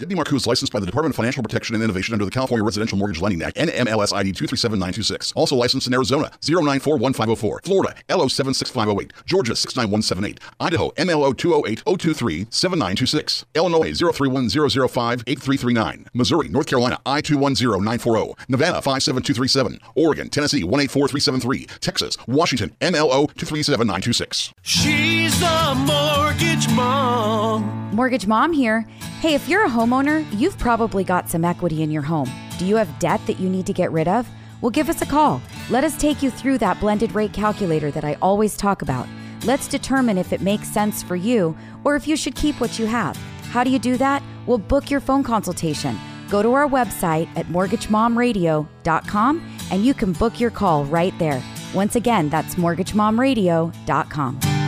Debbie Marcoux is licensed by the Department of Financial Protection and Innovation under the California Residential Mortgage Lending Act, NMLS ID 237926. Also licensed in Arizona 0941504, Florida LO 76508, Georgia 69178, Idaho MLO 208-023-7926, Illinois 03100583339, Missouri, North Carolina I210940, Nevada 57237, Oregon, Tennessee 184373, Texas, Washington MLO 237926. She's the mortgage mom. Mortgage Mom here. Hey, if you're a homeowner, you've probably got some equity in your home. Do you have debt that you need to get rid of? Well, give us a call. Let us take you through that blended rate calculator that I always talk about. Let's determine if it makes sense for you or if you should keep what you have. How do you do that? Well, book your phone consultation. Go to our website at mortgagemomradio.com and you can book your call right there. Once again, that's mortgagemomradio.com.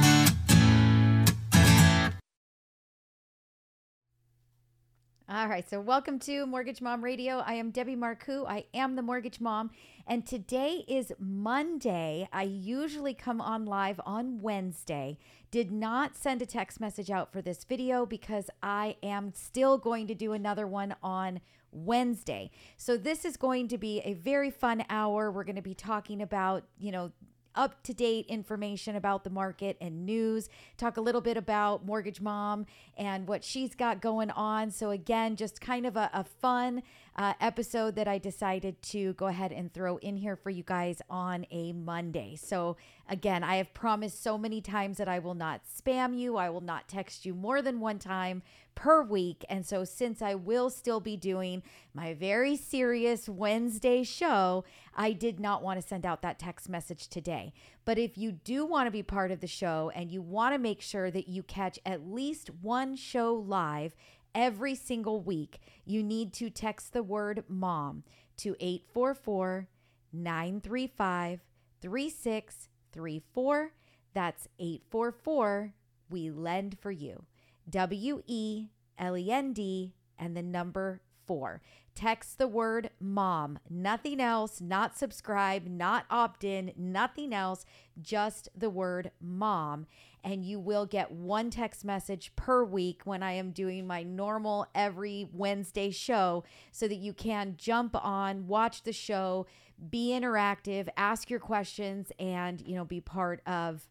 All right, so welcome to Mortgage Mom Radio. I am Debbie Marcoux. I am the Mortgage Mom, and today is Monday. I usually come on live on Wednesday. Did not send a text message out for this video because I am still going to do another one on Wednesday. So this is going to be a very fun hour. We're going to be talking about, you know, up to date information about the market and news, talk a little bit about Mortgage Mom and what she's got going on. So, again, just kind of a, a fun uh, episode that I decided to go ahead and throw in here for you guys on a Monday. So, again, I have promised so many times that I will not spam you, I will not text you more than one time per week. And so, since I will still be doing my very serious Wednesday show, I did not want to send out that text message today. But if you do want to be part of the show and you want to make sure that you catch at least one show live every single week, you need to text the word mom to 844 935 3634. That's 844 We Lend for You. W E L E N D and the number four. Text the word mom, nothing else, not subscribe, not opt in, nothing else, just the word mom. And you will get one text message per week when I am doing my normal every Wednesday show so that you can jump on, watch the show, be interactive, ask your questions, and, you know, be part of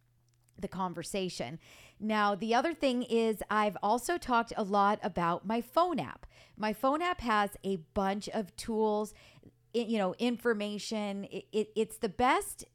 the conversation. Now, the other thing is, I've also talked a lot about my phone app. My phone app has a bunch of tools, you know, information. It, it, it's the best.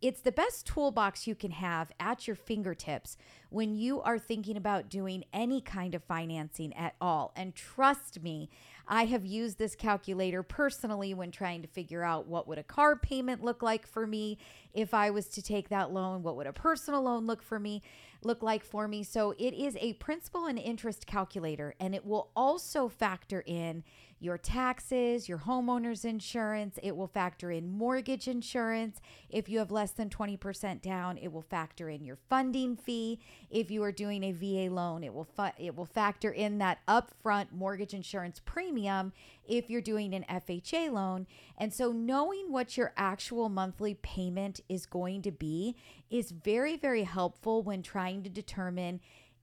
It's the best toolbox you can have at your fingertips when you are thinking about doing any kind of financing at all. And trust me, I have used this calculator personally when trying to figure out what would a car payment look like for me if I was to take that loan, what would a personal loan look for me look like for me. So it is a principal and interest calculator and it will also factor in your taxes, your homeowner's insurance, it will factor in mortgage insurance. If you have less than 20% down, it will factor in your funding fee. If you are doing a VA loan, it will fu- it will factor in that upfront mortgage insurance premium if you're doing an FHA loan. And so knowing what your actual monthly payment is going to be is very very helpful when trying to determine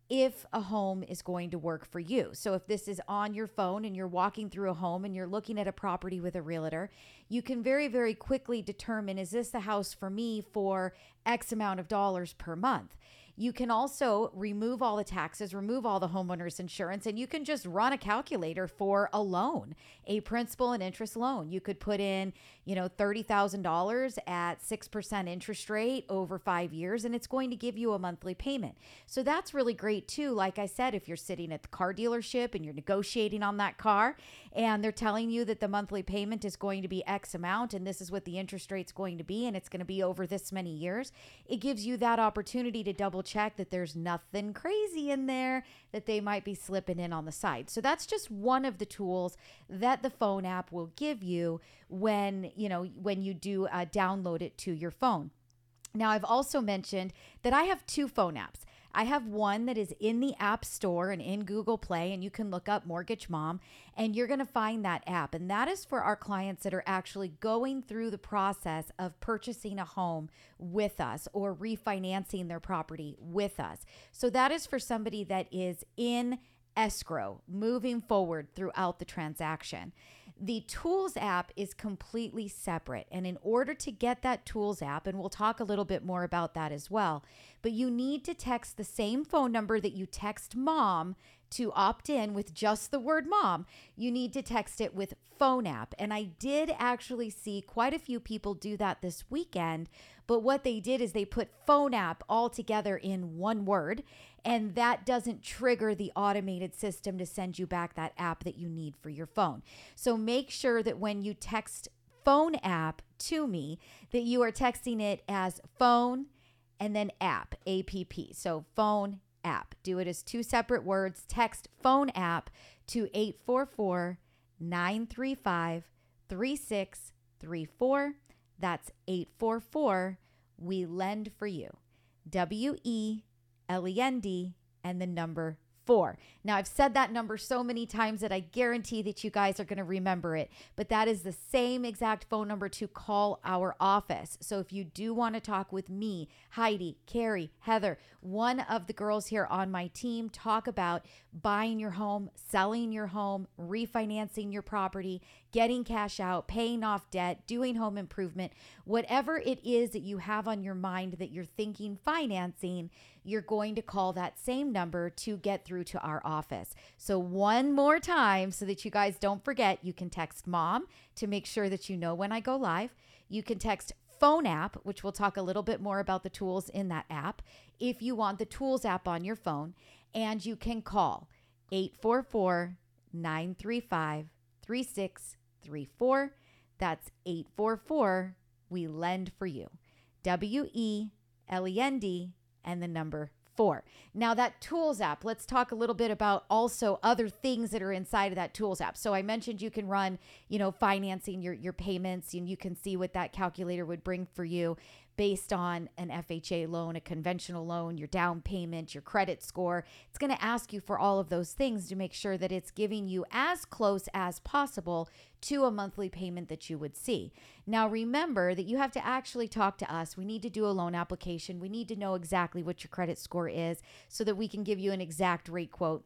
if a home is going to work for you. So, if this is on your phone and you're walking through a home and you're looking at a property with a realtor, you can very, very quickly determine is this the house for me for X amount of dollars per month? You can also remove all the taxes, remove all the homeowner's insurance, and you can just run a calculator for a loan, a principal and interest loan. You could put in, you know, $30,000 at 6% interest rate over five years, and it's going to give you a monthly payment. So that's really great too. Like I said, if you're sitting at the car dealership and you're negotiating on that car and they're telling you that the monthly payment is going to be X amount and this is what the interest rate's going to be and it's going to be over this many years, it gives you that opportunity to double check that there's nothing crazy in there that they might be slipping in on the side. So that's just one of the tools that the phone app will give you when, you know, when you do uh, download it to your phone. Now, I've also mentioned that I have two phone apps. I have one that is in the App Store and in Google Play, and you can look up Mortgage Mom, and you're going to find that app. And that is for our clients that are actually going through the process of purchasing a home with us or refinancing their property with us. So that is for somebody that is in escrow moving forward throughout the transaction. The Tools app is completely separate. And in order to get that Tools app, and we'll talk a little bit more about that as well, but you need to text the same phone number that you text mom to opt in with just the word mom, you need to text it with phone app. And I did actually see quite a few people do that this weekend. But what they did is they put phone app all together in one word and that doesn't trigger the automated system to send you back that app that you need for your phone. So make sure that when you text phone app to me that you are texting it as phone and then app app. So phone app. Do it as two separate words. Text phone app to 844 935 3634. That's 844 We Lend for You. W E L E N D, and the number four. Now, I've said that number so many times that I guarantee that you guys are going to remember it, but that is the same exact phone number to call our office. So if you do want to talk with me, Heidi, Carrie, Heather, one of the girls here on my team, talk about buying your home, selling your home, refinancing your property, getting cash out, paying off debt, doing home improvement, whatever it is that you have on your mind that you're thinking financing, you're going to call that same number to get through to our office. So, one more time, so that you guys don't forget, you can text mom to make sure that you know when I go live. You can text phone app, which we'll talk a little bit more about the tools in that app, if you want the tools app on your phone. And you can call 844 935 3634. That's 844 We Lend for You. W E L E N D and the number four. Now, that Tools app, let's talk a little bit about also other things that are inside of that Tools app. So, I mentioned you can run, you know, financing your, your payments and you can see what that calculator would bring for you based on an FHA loan, a conventional loan, your down payment, your credit score. It's going to ask you for all of those things to make sure that it's giving you as close as possible to a monthly payment that you would see. Now, remember that you have to actually talk to us. We need to do a loan application. We need to know exactly what your credit score is so that we can give you an exact rate quote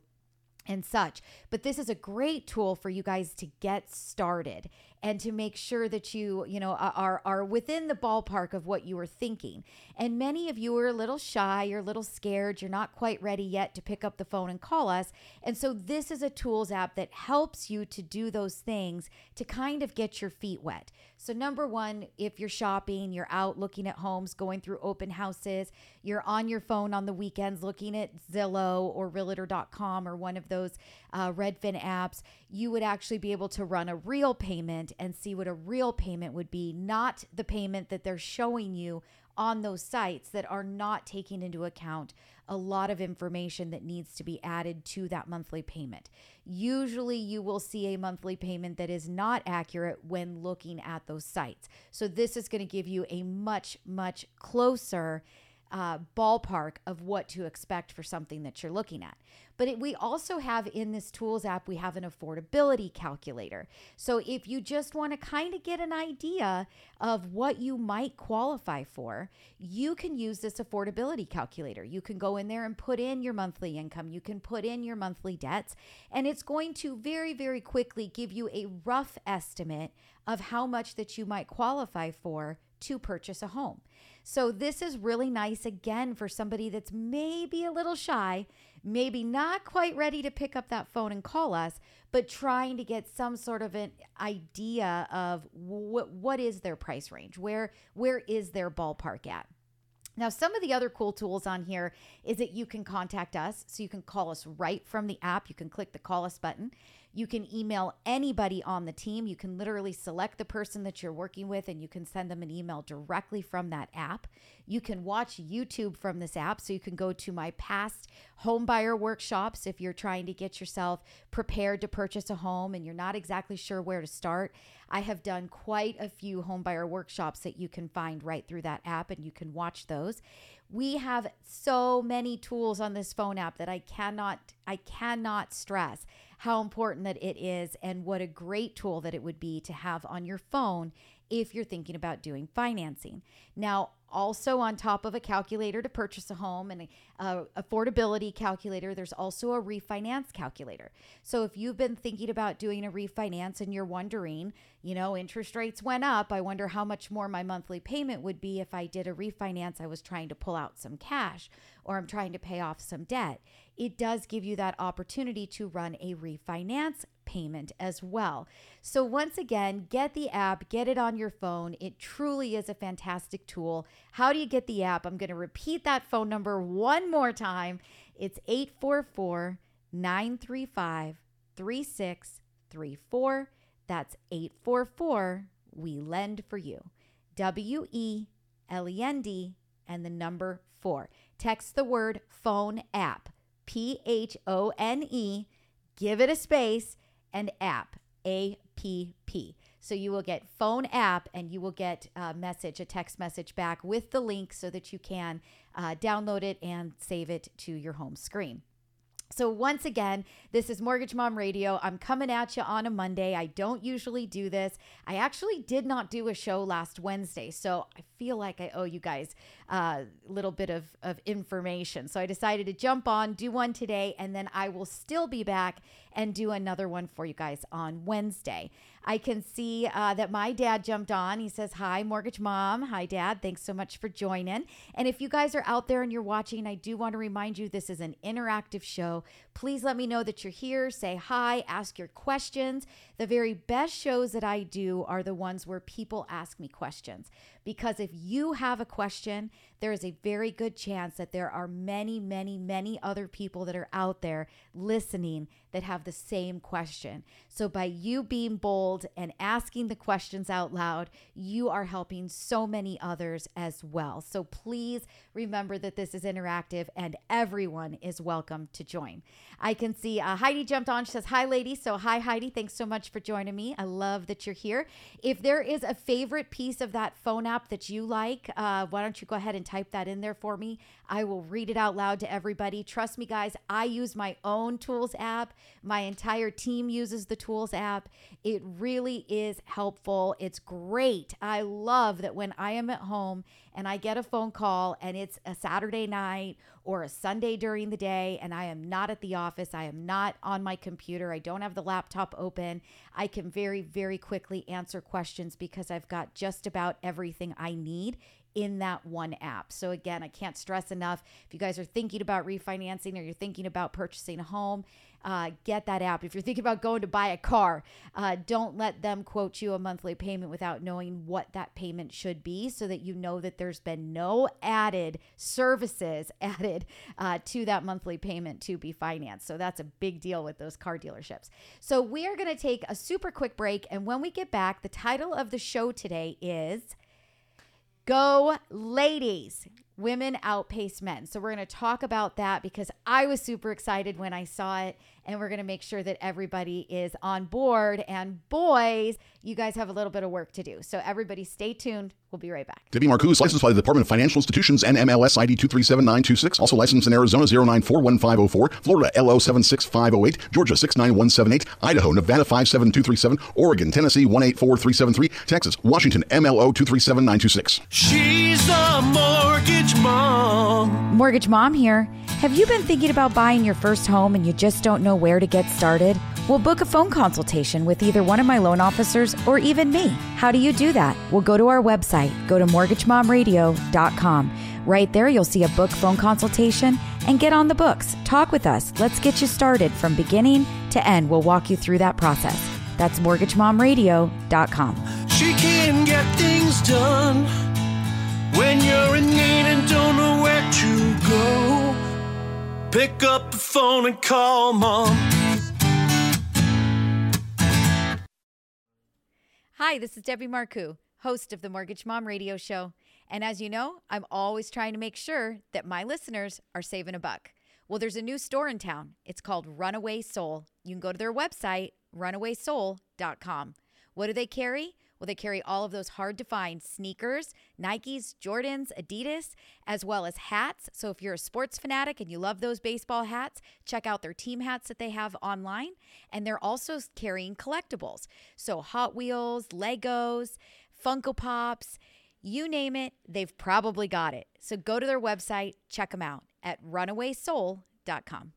and such. But this is a great tool for you guys to get started and to make sure that you, you know, are are within the ballpark of what you were thinking. And many of you are a little shy, you're a little scared, you're not quite ready yet to pick up the phone and call us. And so this is a tools app that helps you to do those things to kind of get your feet wet. So number 1, if you're shopping, you're out looking at homes, going through open houses, you're on your phone on the weekends looking at Zillow or realtor.com or one of those uh, Redfin apps, you would actually be able to run a real payment and see what a real payment would be, not the payment that they're showing you on those sites that are not taking into account a lot of information that needs to be added to that monthly payment. Usually, you will see a monthly payment that is not accurate when looking at those sites. So, this is going to give you a much, much closer uh, ballpark of what to expect for something that you're looking at. But it, we also have in this tools app, we have an affordability calculator. So if you just want to kind of get an idea of what you might qualify for, you can use this affordability calculator. You can go in there and put in your monthly income, you can put in your monthly debts, and it's going to very, very quickly give you a rough estimate of how much that you might qualify for to purchase a home. So this is really nice again for somebody that's maybe a little shy, maybe not quite ready to pick up that phone and call us, but trying to get some sort of an idea of what what is their price range? Where where is their ballpark at? Now, some of the other cool tools on here is that you can contact us. So you can call us right from the app. You can click the call us button. You can email anybody on the team. You can literally select the person that you're working with and you can send them an email directly from that app. You can watch YouTube from this app. So you can go to my past home buyer workshops if you're trying to get yourself prepared to purchase a home and you're not exactly sure where to start. I have done quite a few home buyer workshops that you can find right through that app and you can watch those. We have so many tools on this phone app that I cannot I cannot stress how important that it is and what a great tool that it would be to have on your phone if you're thinking about doing financing. Now, also on top of a calculator to purchase a home and a, affordability calculator there's also a refinance calculator. So if you've been thinking about doing a refinance and you're wondering you know interest rates went up i wonder how much more my monthly payment would be if i did a refinance. I was trying to pull out some cash or i'm trying to pay off some debt it does give you that opportunity to run a refinance payment as well. So, once again, get the app, get it on your phone. It truly is a fantastic tool. How do you get the app? I'm going to repeat that phone number one more time. It's 844 935 3634. That's 844 We Lend for You. W E L E N D and the number four. Text the word phone app, P H O N E, give it a space and app, A P P. So you will get phone app and you will get a message, a text message back with the link so that you can uh, download it and save it to your home screen. So, once again, this is Mortgage Mom Radio. I'm coming at you on a Monday. I don't usually do this. I actually did not do a show last Wednesday. So, I feel like I owe you guys a little bit of, of information. So, I decided to jump on, do one today, and then I will still be back and do another one for you guys on Wednesday. I can see uh, that my dad jumped on. He says, Hi, Mortgage Mom. Hi, Dad. Thanks so much for joining. And if you guys are out there and you're watching, I do want to remind you this is an interactive show. Please let me know that you're here. Say hi, ask your questions. The very best shows that I do are the ones where people ask me questions. Because if you have a question, there is a very good chance that there are many, many, many other people that are out there listening that have the same question. So, by you being bold and asking the questions out loud, you are helping so many others as well. So, please remember that this is interactive and everyone is welcome to join. I can see uh, Heidi jumped on. She says, Hi, lady. So, hi, Heidi. Thanks so much for joining me. I love that you're here. If there is a favorite piece of that phone app that you like, uh, why don't you go ahead and type that in there for me? I will read it out loud to everybody. Trust me, guys, I use my own Tools app. My entire team uses the Tools app. It really is helpful. It's great. I love that when I am at home and I get a phone call and it's a Saturday night or a Sunday during the day and I am not at the office, I am not on my computer, I don't have the laptop open, I can very, very quickly answer questions because I've got just about everything I need in that one app. So, again, I can't stress enough if you guys are thinking about refinancing or you're thinking about purchasing a home, uh, get that app. If you're thinking about going to buy a car, uh, don't let them quote you a monthly payment without knowing what that payment should be so that you know that there's been no added services added uh, to that monthly payment to be financed. So that's a big deal with those car dealerships. So we are going to take a super quick break. And when we get back, the title of the show today is Go Ladies women outpace men. So we're going to talk about that because I was super excited when I saw it and we're going to make sure that everybody is on board and boys, you guys have a little bit of work to do. So everybody stay tuned. We'll be right back. Debbie Marcoux, licensed by the Department of Financial Institutions NMLS ID 237926. Also licensed in Arizona 0941504, Florida LO 76508, Georgia 69178, Idaho, Nevada 57237, Oregon, Tennessee 184373, Texas, Washington MLO 237926. She's the mortgage mom. Mortgage Mom here. Have you been thinking about buying your first home and you just don't know where to get started? Well, book a phone consultation with either one of my loan officers or even me. How do you do that? Well, go to our website, go to mortgagemomradio.com. Right there, you'll see a book phone consultation and get on the books. Talk with us. Let's get you started from beginning to end. We'll walk you through that process. That's mortgagemomradio.com. She can get things done when you're in need and don't know where to go. Pick up the phone and call mom. Hi, this is Debbie Marcoux, host of the Mortgage Mom Radio Show. And as you know, I'm always trying to make sure that my listeners are saving a buck. Well, there's a new store in town. It's called Runaway Soul. You can go to their website, runawaysoul.com. What do they carry? Well, they carry all of those hard to find sneakers, Nikes, Jordans, Adidas, as well as hats. So if you're a sports fanatic and you love those baseball hats, check out their team hats that they have online. And they're also carrying collectibles. So Hot Wheels, Legos, Funko Pops, you name it, they've probably got it. So go to their website, check them out at runawaysoul.com.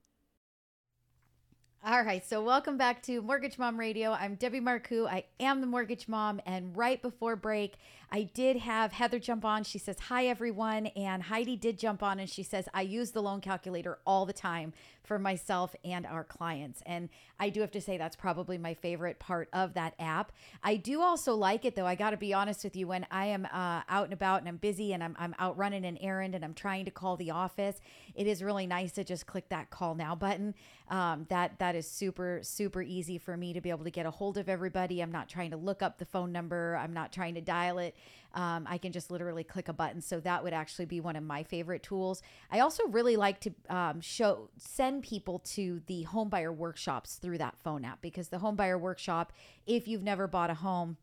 All right, so welcome back to Mortgage Mom Radio. I'm Debbie Marcoux. I am the Mortgage Mom, and right before break, I did have Heather jump on. She says, Hi, everyone. And Heidi did jump on and she says, I use the loan calculator all the time for myself and our clients. And I do have to say, that's probably my favorite part of that app. I do also like it, though. I got to be honest with you, when I am uh, out and about and I'm busy and I'm, I'm out running an errand and I'm trying to call the office, it is really nice to just click that call now button. Um, that that is super super easy for me to be able to get a hold of everybody. I'm not trying to look up the phone number. I'm not trying to dial it. Um, I can just literally click a button. So that would actually be one of my favorite tools. I also really like to um, show send people to the homebuyer workshops through that phone app because the homebuyer workshop, if you've never bought a home,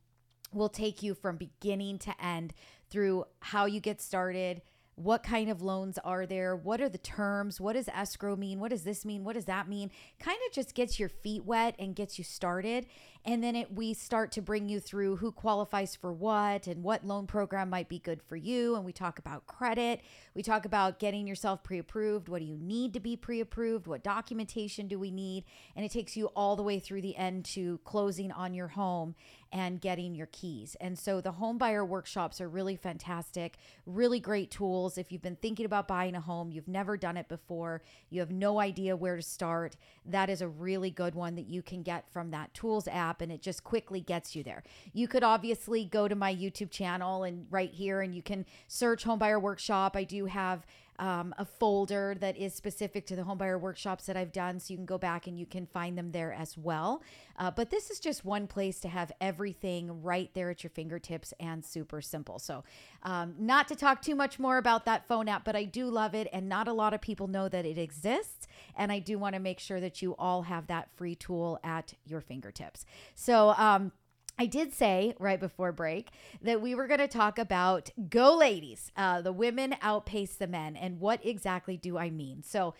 will take you from beginning to end through how you get started what kind of loans are there? What are the terms? What does escrow mean? What does this mean? What does that mean? Kind of just gets your feet wet and gets you started. And then it, we start to bring you through who qualifies for what and what loan program might be good for you. And we talk about credit. We talk about getting yourself pre approved. What do you need to be pre approved? What documentation do we need? And it takes you all the way through the end to closing on your home and getting your keys. And so the home buyer workshops are really fantastic, really great tools. If you've been thinking about buying a home, you've never done it before, you have no idea where to start, that is a really good one that you can get from that tools app and it just quickly gets you there. You could obviously go to my YouTube channel and right here and you can search Homebuyer workshop. I do have um, a folder that is specific to the homebuyer workshops that I've done. So you can go back and you can find them there as well. Uh, but this is just one place to have everything right there at your fingertips and super simple. So, um, not to talk too much more about that phone app, but I do love it. And not a lot of people know that it exists. And I do want to make sure that you all have that free tool at your fingertips. So, um, I did say right before break that we were going to talk about Go Ladies. Uh, the women outpace the men. And what exactly do I mean? So,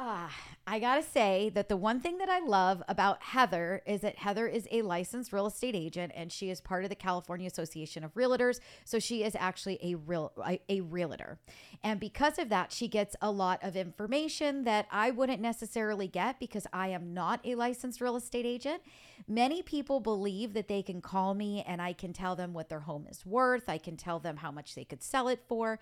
uh, I gotta say that the one thing that I love about Heather is that Heather is a licensed real estate agent and she is part of the California Association of Realtors. So she is actually a real a, a realtor. And because of that, she gets a lot of information that I wouldn't necessarily get because I am not a licensed real estate agent. Many people believe that they can call me and I can tell them what their home is worth. I can tell them how much they could sell it for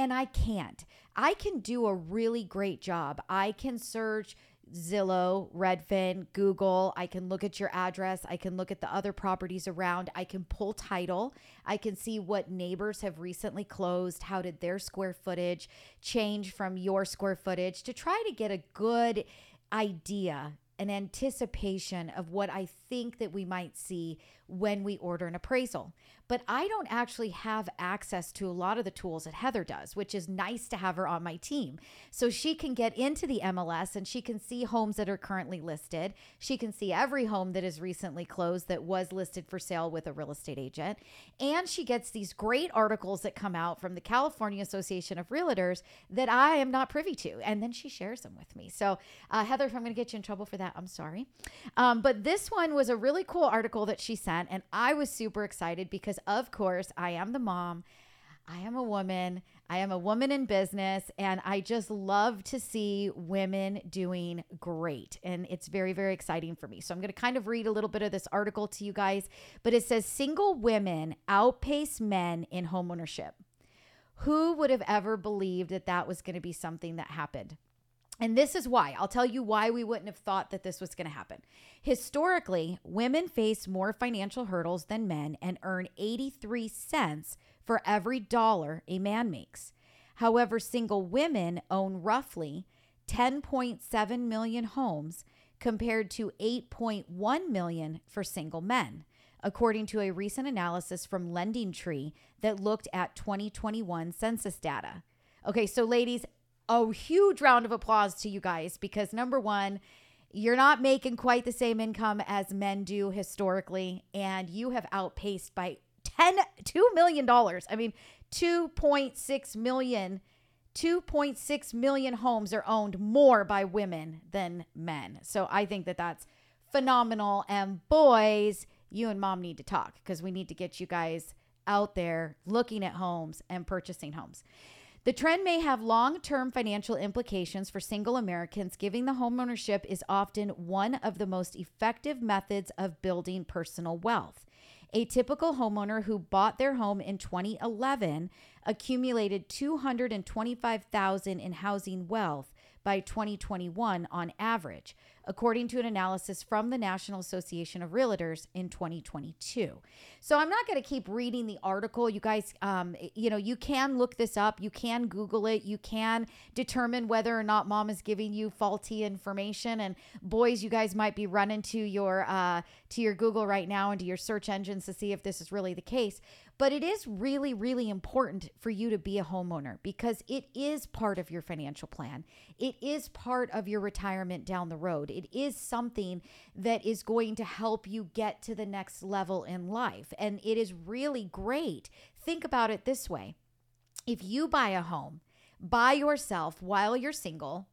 and I can't. I can do a really great job. I can search Zillow, Redfin, Google. I can look at your address. I can look at the other properties around. I can pull title. I can see what neighbors have recently closed. How did their square footage change from your square footage to try to get a good idea an anticipation of what I think that we might see when we order an appraisal. But I don't actually have access to a lot of the tools that Heather does, which is nice to have her on my team. So she can get into the MLS and she can see homes that are currently listed. She can see every home that is recently closed that was listed for sale with a real estate agent. And she gets these great articles that come out from the California Association of Realtors that I am not privy to. And then she shares them with me. So, uh, Heather, if I'm going to get you in trouble for that, I'm sorry. Um, but this one was a really cool article that she sent. And I was super excited because, of course, I am the mom. I am a woman. I am a woman in business, and I just love to see women doing great. And it's very, very exciting for me. So I'm going to kind of read a little bit of this article to you guys. But it says single women outpace men in homeownership. Who would have ever believed that that was going to be something that happened? And this is why. I'll tell you why we wouldn't have thought that this was going to happen. Historically, women face more financial hurdles than men and earn 83 cents for every dollar a man makes. However, single women own roughly 10.7 million homes compared to 8.1 million for single men, according to a recent analysis from Lending Tree that looked at 2021 census data. Okay, so ladies, a huge round of applause to you guys because number one, you're not making quite the same income as men do historically, and you have outpaced by 10 2 million dollars. I mean, 2.6 million 2.6 million homes are owned more by women than men. So I think that that's phenomenal and boys, you and mom need to talk because we need to get you guys out there looking at homes and purchasing homes. The trend may have long term financial implications for single Americans, giving the homeownership is often one of the most effective methods of building personal wealth. A typical homeowner who bought their home in 2011 accumulated 225,000 in housing wealth by 2021 on average, according to an analysis from the National Association of Realtors in 2022. So I'm not going to keep reading the article. You guys, um, you know, you can look this up. You can Google it. You can determine whether or not mom is giving you faulty information. And boys, you guys might be running to your uh, to your Google right now and to your search engines to see if this is really the case. But it is really, really important for you to be a homeowner because it is part of your financial plan. It is part of your retirement down the road. It is something that is going to help you get to the next level in life. And it is really great. Think about it this way if you buy a home by yourself while you're single,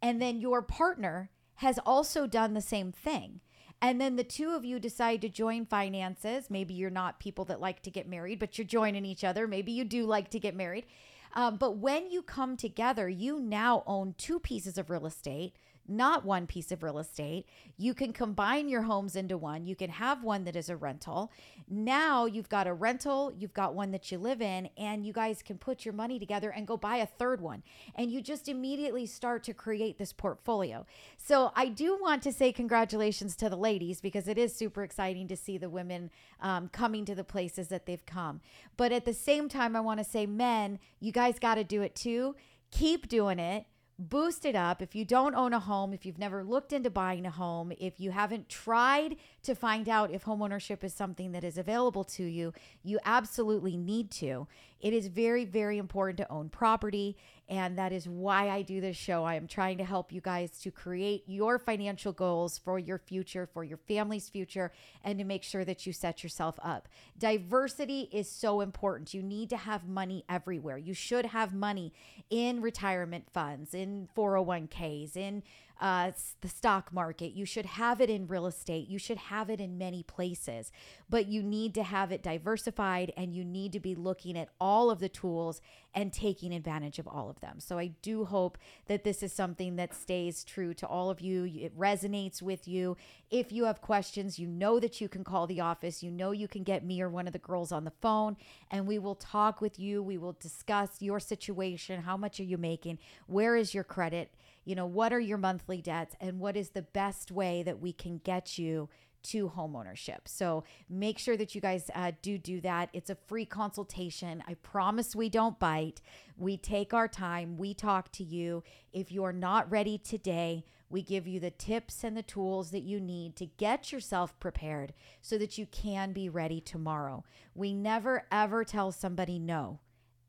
and then your partner has also done the same thing and then the two of you decide to join finances. Maybe you're not people that like to get married, but you're joining each other. Maybe you do like to get married. Um, but when you come together, you now own two pieces of real estate not one piece of real estate. You can combine your homes into one. You can have one that is a rental. Now you've got a rental, you've got one that you live in, and you guys can put your money together and go buy a third one. And you just immediately start to create this portfolio. So I do want to say congratulations to the ladies because it is super exciting to see the women um, coming to the places that they've come. But at the same time, I want to say, men, you guys got to do it too. Keep doing it boost it up. If you don't own a home, if you've never looked into buying a home, if you haven't tried to find out if homeownership is something that is available to you, you absolutely need to. It is very, very important to own property. And that is why I do this show. I am trying to help you guys to create your financial goals for your future, for your family's future, and to make sure that you set yourself up. Diversity is so important. You need to have money everywhere. You should have money in retirement funds, in 401ks, in uh, the stock market. You should have it in real estate. You should have it in many places, but you need to have it diversified and you need to be looking at all of the tools and taking advantage of all of them. So I do hope that this is something that stays true to all of you. It resonates with you. If you have questions, you know that you can call the office. You know you can get me or one of the girls on the phone and we will talk with you. We will discuss your situation. How much are you making? Where is your credit? You know, what are your monthly debts and what is the best way that we can get you to homeownership. So make sure that you guys uh, do do that. It's a free consultation. I promise we don't bite. We take our time. We talk to you. If you are not ready today, we give you the tips and the tools that you need to get yourself prepared so that you can be ready tomorrow. We never ever tell somebody no,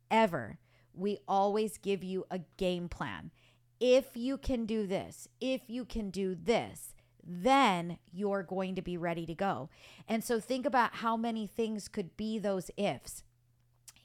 ever. We always give you a game plan if you can do this, if you can do this, then you're going to be ready to go. And so think about how many things could be those ifs.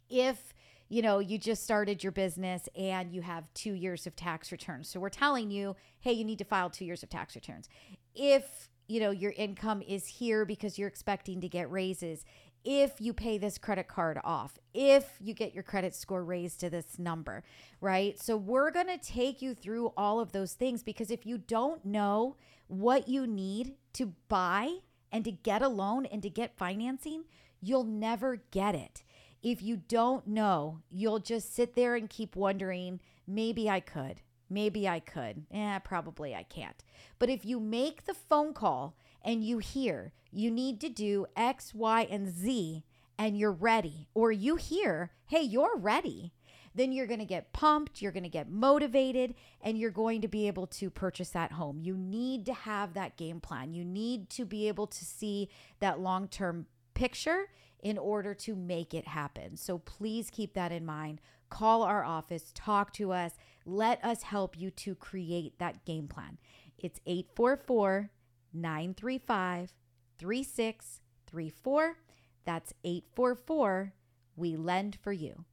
If you know, you just started your business and you have two years of tax returns. So we're telling you, hey, you need to file two years of tax returns. If, you know, your income is here because you're expecting to get raises, if you pay this credit card off, if you get your credit score raised to this number, right? So we're going to take you through all of those things because if you don't know what you need to buy and to get a loan and to get financing, you'll never get it. If you don't know, you'll just sit there and keep wondering, maybe I could. Maybe I could. Eh, probably I can't. But if you make the phone call and you hear you need to do X, Y, and Z and you're ready, or you hear, hey, you're ready, then you're going to get pumped, you're going to get motivated, and you're going to be able to purchase that home. You need to have that game plan. You need to be able to see that long term picture in order to make it happen. So please keep that in mind. Call our office, talk to us, let us help you to create that game plan. It's 844 935 3634. That's 844 We Lend for You.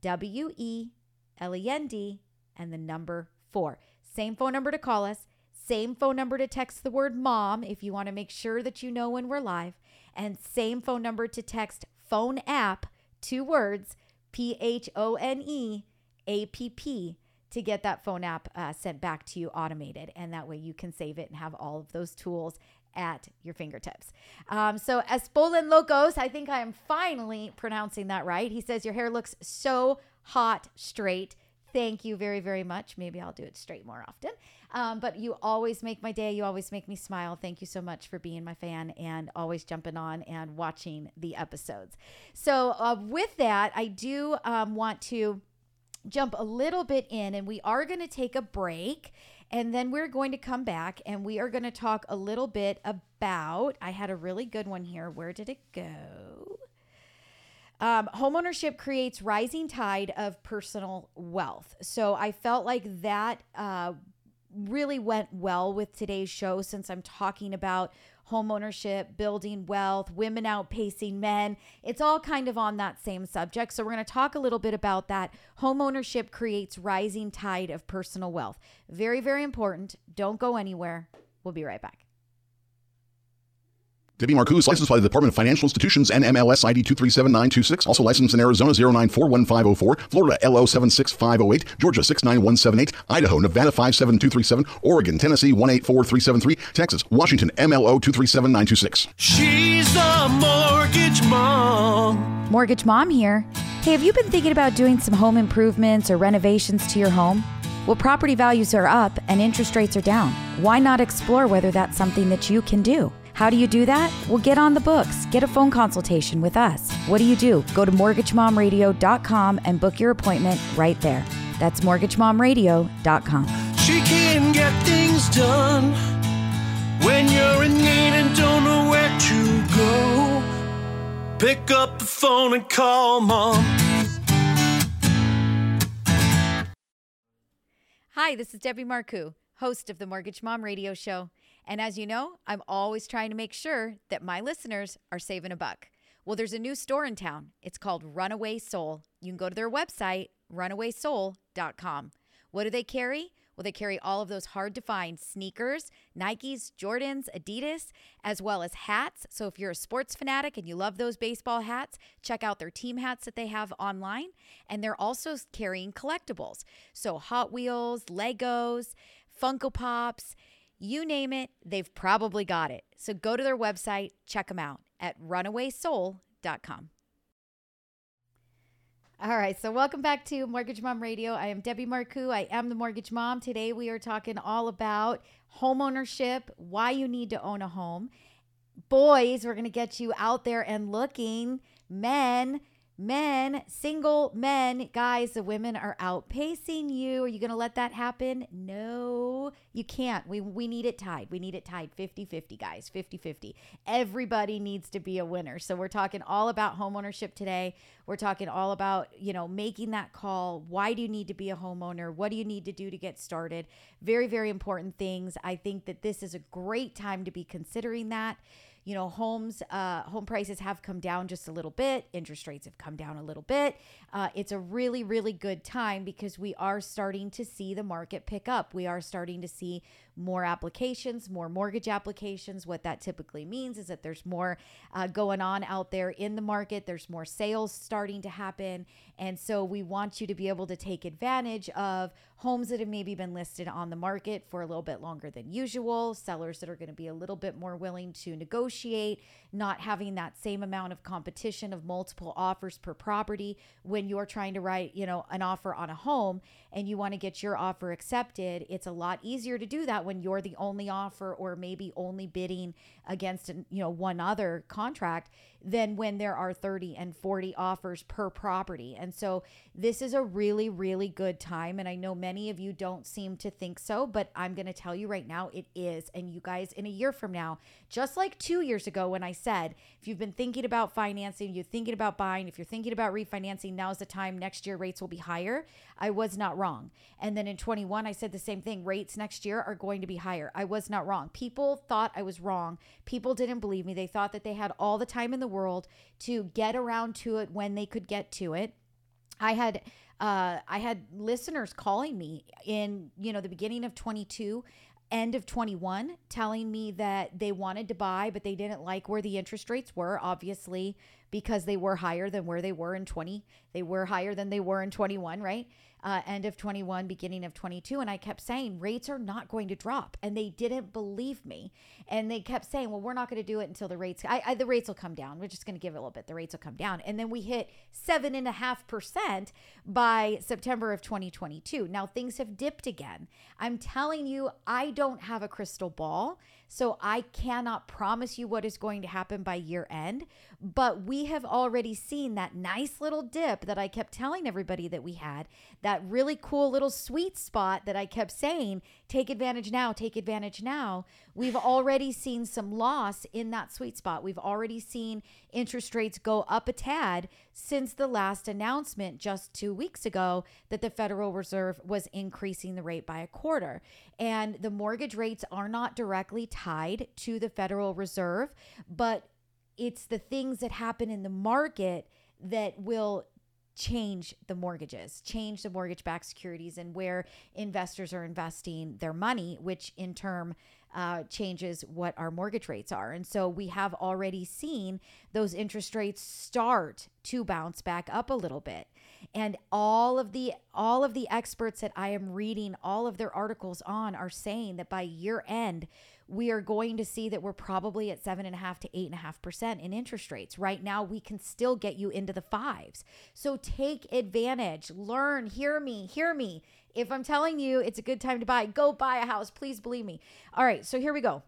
W E L E N D and the number four. Same phone number to call us. Same phone number to text the word mom if you want to make sure that you know when we're live. And same phone number to text phone app, two words, P H O N E A P P to get that phone app uh, sent back to you automated. And that way you can save it and have all of those tools at your fingertips. Um, so, Espolen Locos, I think I am finally pronouncing that right. He says, Your hair looks so hot straight. Thank you very, very much. Maybe I'll do it straight more often. Um, but you always make my day. You always make me smile. Thank you so much for being my fan and always jumping on and watching the episodes. So, uh, with that, I do um, want to jump a little bit in, and we are going to take a break. And then we're going to come back and we are going to talk a little bit about. I had a really good one here. Where did it go? Um, homeownership creates rising tide of personal wealth. So I felt like that uh, really went well with today's show since I'm talking about home ownership, building wealth, women outpacing men. It's all kind of on that same subject. So, we're going to talk a little bit about that. Home ownership creates rising tide of personal wealth. Very, very important. Don't go anywhere. We'll be right back. Debbie Marcoux, licensed by the Department of Financial Institutions NMLS ID 237926. Also licensed in Arizona 0941504, Florida LO 76508, Georgia 69178, Idaho, Nevada 57237, Oregon, Tennessee 184373, Texas, Washington MLO 237926. She's the mortgage mom. Mortgage Mom here. Hey, have you been thinking about doing some home improvements or renovations to your home? Well, property values are up and interest rates are down. Why not explore whether that's something that you can do? How do you do that? Well, get on the books. Get a phone consultation with us. What do you do? Go to mortgagemomradio.com and book your appointment right there. That's mortgagemomradio.com. She can get things done when you're in need and don't know where to go. Pick up the phone and call mom. Hi, this is Debbie Marcoux, host of the Mortgage Mom Radio Show. And as you know, I'm always trying to make sure that my listeners are saving a buck. Well, there's a new store in town. It's called Runaway Soul. You can go to their website, runawaysoul.com. What do they carry? Well, they carry all of those hard to find sneakers, Nikes, Jordans, Adidas, as well as hats. So if you're a sports fanatic and you love those baseball hats, check out their team hats that they have online. And they're also carrying collectibles. So Hot Wheels, Legos, Funko Pops, you name it, they've probably got it. So go to their website, check them out at runawaysoul.com. All right, so welcome back to Mortgage Mom Radio. I am Debbie Marcoux. I am the Mortgage Mom. Today we are talking all about home ownership, why you need to own a home. Boys, we're going to get you out there and looking. Men, men, single men, guys, the women are outpacing you. Are you going to let that happen? No, you can't. We, we need it tied. We need it tied 50 50, guys, 50 50. Everybody needs to be a winner. So we're talking all about homeownership today. We're talking all about, you know, making that call. Why do you need to be a homeowner? What do you need to do to get started? Very, very important things. I think that this is a great time to be considering that you know, homes, uh, home prices have come down just a little bit. Interest rates have come down a little bit. Uh, it's a really, really good time because we are starting to see the market pick up. We are starting to see more applications, more mortgage applications. What that typically means is that there's more uh, going on out there in the market, there's more sales starting to happen. And so we want you to be able to take advantage of homes that have maybe been listed on the market for a little bit longer than usual, sellers that are going to be a little bit more willing to negotiate, not having that same amount of competition of multiple offers per property when you're trying to write, you know, an offer on a home and you want to get your offer accepted. It's a lot easier to do that when you're the only offer or maybe only bidding against, you know, one other contract than when there are 30 and 40 offers per property. And so this is a really, really good time. And I know many of you don't seem to think so, but I'm going to tell you right now it is. And you guys, in a year from now, just like two years ago when I said, if you've been thinking about financing, you're thinking about buying, if you're thinking about refinancing, now's the time. Next year, rates will be higher. I was not wrong. And then in 21, I said the same thing rates next year are going to be higher. I was not wrong. People thought I was wrong. People didn't believe me. They thought that they had all the time in the world to get around to it when they could get to it. I had uh, I had listeners calling me in you know the beginning of 22 end of 21 telling me that they wanted to buy but they didn't like where the interest rates were obviously because they were higher than where they were in 20 they were higher than they were in 21 right uh, end of 21, beginning of 22. And I kept saying rates are not going to drop. And they didn't believe me. And they kept saying, well, we're not going to do it until the rates, I, I, the rates will come down. We're just going to give it a little bit. The rates will come down. And then we hit seven and a half percent by September of 2022. Now things have dipped again. I'm telling you, I don't have a crystal ball. So I cannot promise you what is going to happen by year end, but we have already seen that nice little dip that I kept telling everybody that we had, that really cool little sweet spot that I kept saying, take advantage now, take advantage now. We've already seen some loss in that sweet spot. We've already seen interest rates go up a tad since the last announcement just two weeks ago that the Federal Reserve was increasing the rate by a quarter. And the mortgage rates are not directly tied to the Federal Reserve, but it's the things that happen in the market that will change the mortgages, change the mortgage backed securities and where investors are investing their money, which in turn uh, changes what our mortgage rates are. And so we have already seen those interest rates start to bounce back up a little bit. And all of the all of the experts that I am reading all of their articles on are saying that by year end, we are going to see that we're probably at seven and a half to eight and a half percent in interest rates. Right now, we can still get you into the fives. So take advantage, learn, hear me, hear me. If I'm telling you it's a good time to buy, go buy a house. Please believe me. All right, so here we go.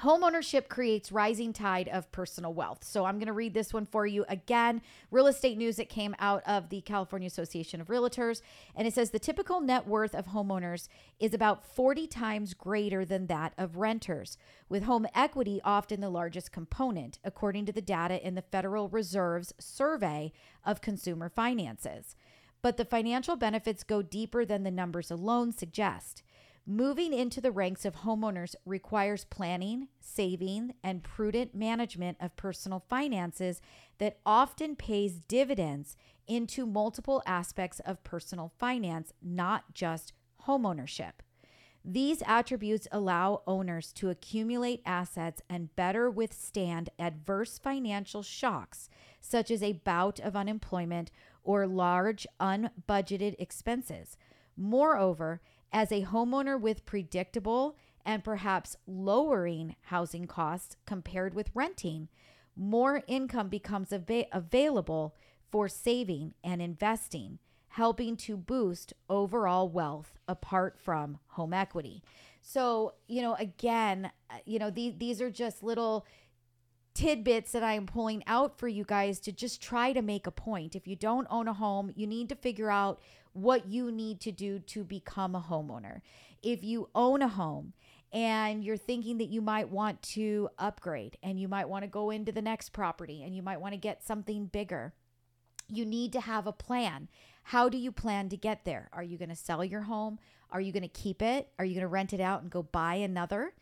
Homeownership creates rising tide of personal wealth. So I'm going to read this one for you again. Real estate news that came out of the California Association of Realtors. And it says the typical net worth of homeowners is about 40 times greater than that of renters, with home equity often the largest component, according to the data in the Federal Reserve's survey of consumer finances. But the financial benefits go deeper than the numbers alone suggest. Moving into the ranks of homeowners requires planning, saving, and prudent management of personal finances that often pays dividends into multiple aspects of personal finance, not just homeownership. These attributes allow owners to accumulate assets and better withstand adverse financial shocks, such as a bout of unemployment or large unbudgeted expenses. Moreover, as a homeowner with predictable and perhaps lowering housing costs compared with renting, more income becomes av- available for saving and investing, helping to boost overall wealth apart from home equity. So, you know, again, uh, you know, these, these are just little tidbits that I am pulling out for you guys to just try to make a point. If you don't own a home, you need to figure out what you need to do to become a homeowner. If you own a home and you're thinking that you might want to upgrade and you might want to go into the next property and you might want to get something bigger, you need to have a plan. How do you plan to get there? Are you going to sell your home? Are you going to keep it? Are you going to rent it out and go buy another?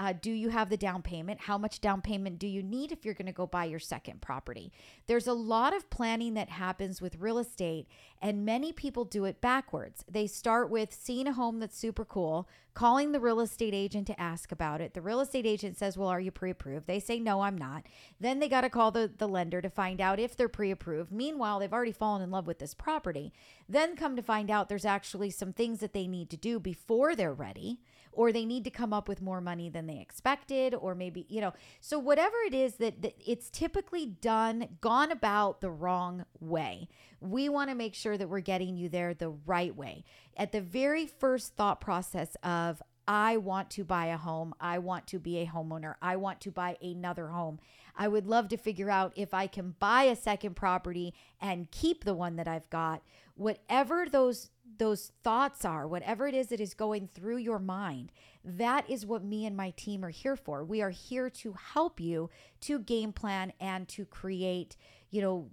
Uh, do you have the down payment? How much down payment do you need if you're going to go buy your second property? There's a lot of planning that happens with real estate, and many people do it backwards. They start with seeing a home that's super cool, calling the real estate agent to ask about it. The real estate agent says, Well, are you pre approved? They say, No, I'm not. Then they got to call the, the lender to find out if they're pre approved. Meanwhile, they've already fallen in love with this property. Then come to find out there's actually some things that they need to do before they're ready or they need to come up with more money than they expected or maybe you know so whatever it is that, that it's typically done gone about the wrong way we want to make sure that we're getting you there the right way at the very first thought process of I want to buy a home. I want to be a homeowner. I want to buy another home. I would love to figure out if I can buy a second property and keep the one that I've got. Whatever those those thoughts are, whatever it is that is going through your mind, that is what me and my team are here for. We are here to help you to game plan and to create, you know,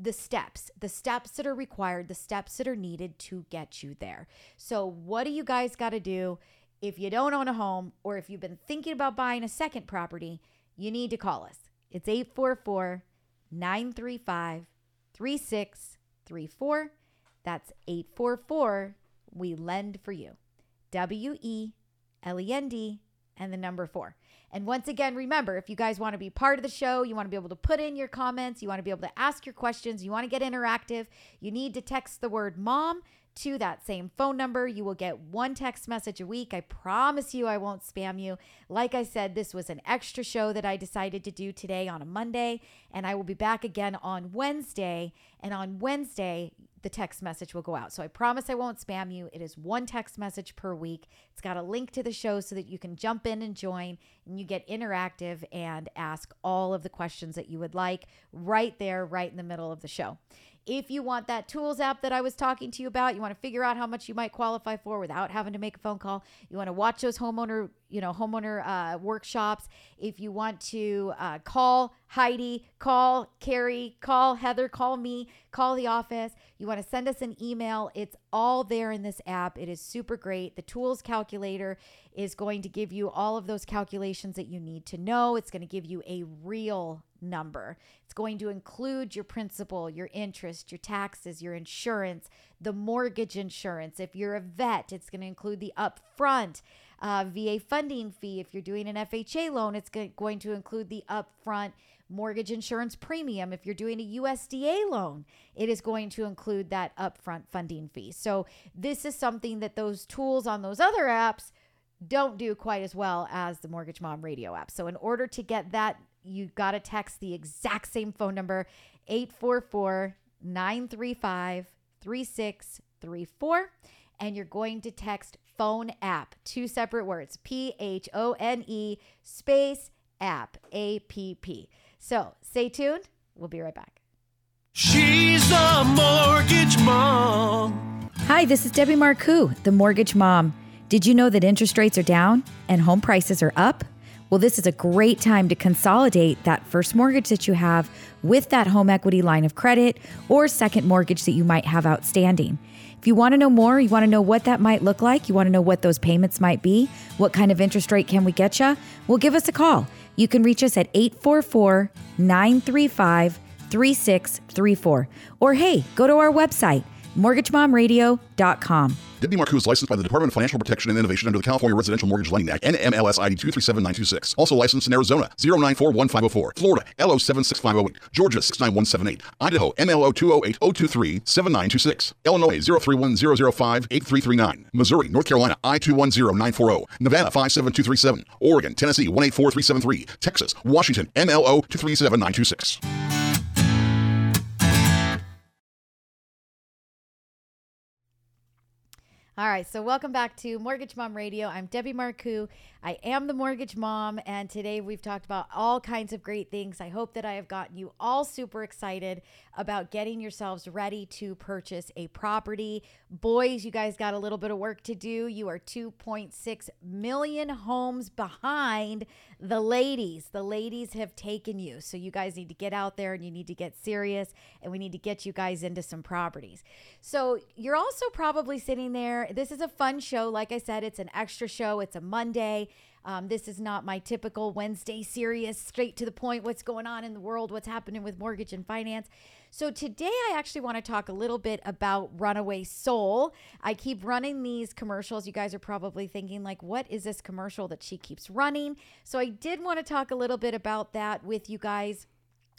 the steps, the steps that are required, the steps that are needed to get you there. So, what do you guys got to do if you don't own a home or if you've been thinking about buying a second property? You need to call us. It's 844 935 3634. That's 844 We Lend for You. W E L E N D and the number four. And once again, remember if you guys want to be part of the show, you want to be able to put in your comments, you want to be able to ask your questions, you want to get interactive, you need to text the word mom to that same phone number. You will get one text message a week. I promise you, I won't spam you. Like I said, this was an extra show that I decided to do today on a Monday, and I will be back again on Wednesday. And on Wednesday, the text message will go out. So I promise I won't spam you. It is one text message per week. It's got a link to the show so that you can jump in and join and you get interactive and ask all of the questions that you would like right there, right in the middle of the show. If you want that tools app that I was talking to you about, you want to figure out how much you might qualify for without having to make a phone call. You want to watch those homeowner, you know, homeowner uh, workshops. If you want to uh, call Heidi, call Carrie, call Heather, call me, call the office. You want to send us an email. It's all there in this app. It is super great. The tools calculator is going to give you all of those calculations that you need to know. It's going to give you a real number. It's going to include your principal, your interest, your taxes, your insurance, the mortgage insurance. If you're a vet, it's going to include the upfront uh, VA funding fee. If you're doing an FHA loan, it's going to include the upfront mortgage insurance premium. If you're doing a USDA loan, it is going to include that upfront funding fee. So, this is something that those tools on those other apps don't do quite as well as the Mortgage Mom radio app. So, in order to get that you got to text the exact same phone number 844 935 3634 and you're going to text phone app two separate words P H O N E space app A P P. So, stay tuned. We'll be right back. She's the mortgage mom. Hi, this is Debbie Marcoux, the mortgage mom. Did you know that interest rates are down and home prices are up? Well, this is a great time to consolidate that first mortgage that you have with that home equity line of credit or second mortgage that you might have outstanding. If you want to know more, you want to know what that might look like, you want to know what those payments might be, what kind of interest rate can we get you, well, give us a call. You can reach us at 844 935 3634. Or hey, go to our website, mortgagemomradio.com. Debbie Marcoux is licensed by the Department of Financial Protection and Innovation under the California Residential Mortgage Lending Act, NMLS ID 237926. Also licensed in Arizona, 0941504, Florida, LO 76508, Georgia 69178, Idaho, MLO 208 7926, Illinois 031005 8339, Missouri, North Carolina, I 210940, Nevada 57237, Oregon, Tennessee 184373, Texas, Washington, MLO 237926. All right, so welcome back to Mortgage Mom Radio. I'm Debbie Marcoux. I am the mortgage mom, and today we've talked about all kinds of great things. I hope that I have gotten you all super excited about getting yourselves ready to purchase a property. Boys, you guys got a little bit of work to do. You are 2.6 million homes behind the ladies. The ladies have taken you. So you guys need to get out there and you need to get serious, and we need to get you guys into some properties. So you're also probably sitting there This is a fun show. Like I said, it's an extra show. It's a Monday. Um, this is not my typical Wednesday serious, straight to the point. What's going on in the world? What's happening with mortgage and finance? So today I actually want to talk a little bit about Runaway Soul. I keep running these commercials. You guys are probably thinking like what is this commercial that she keeps running? So I did want to talk a little bit about that with you guys.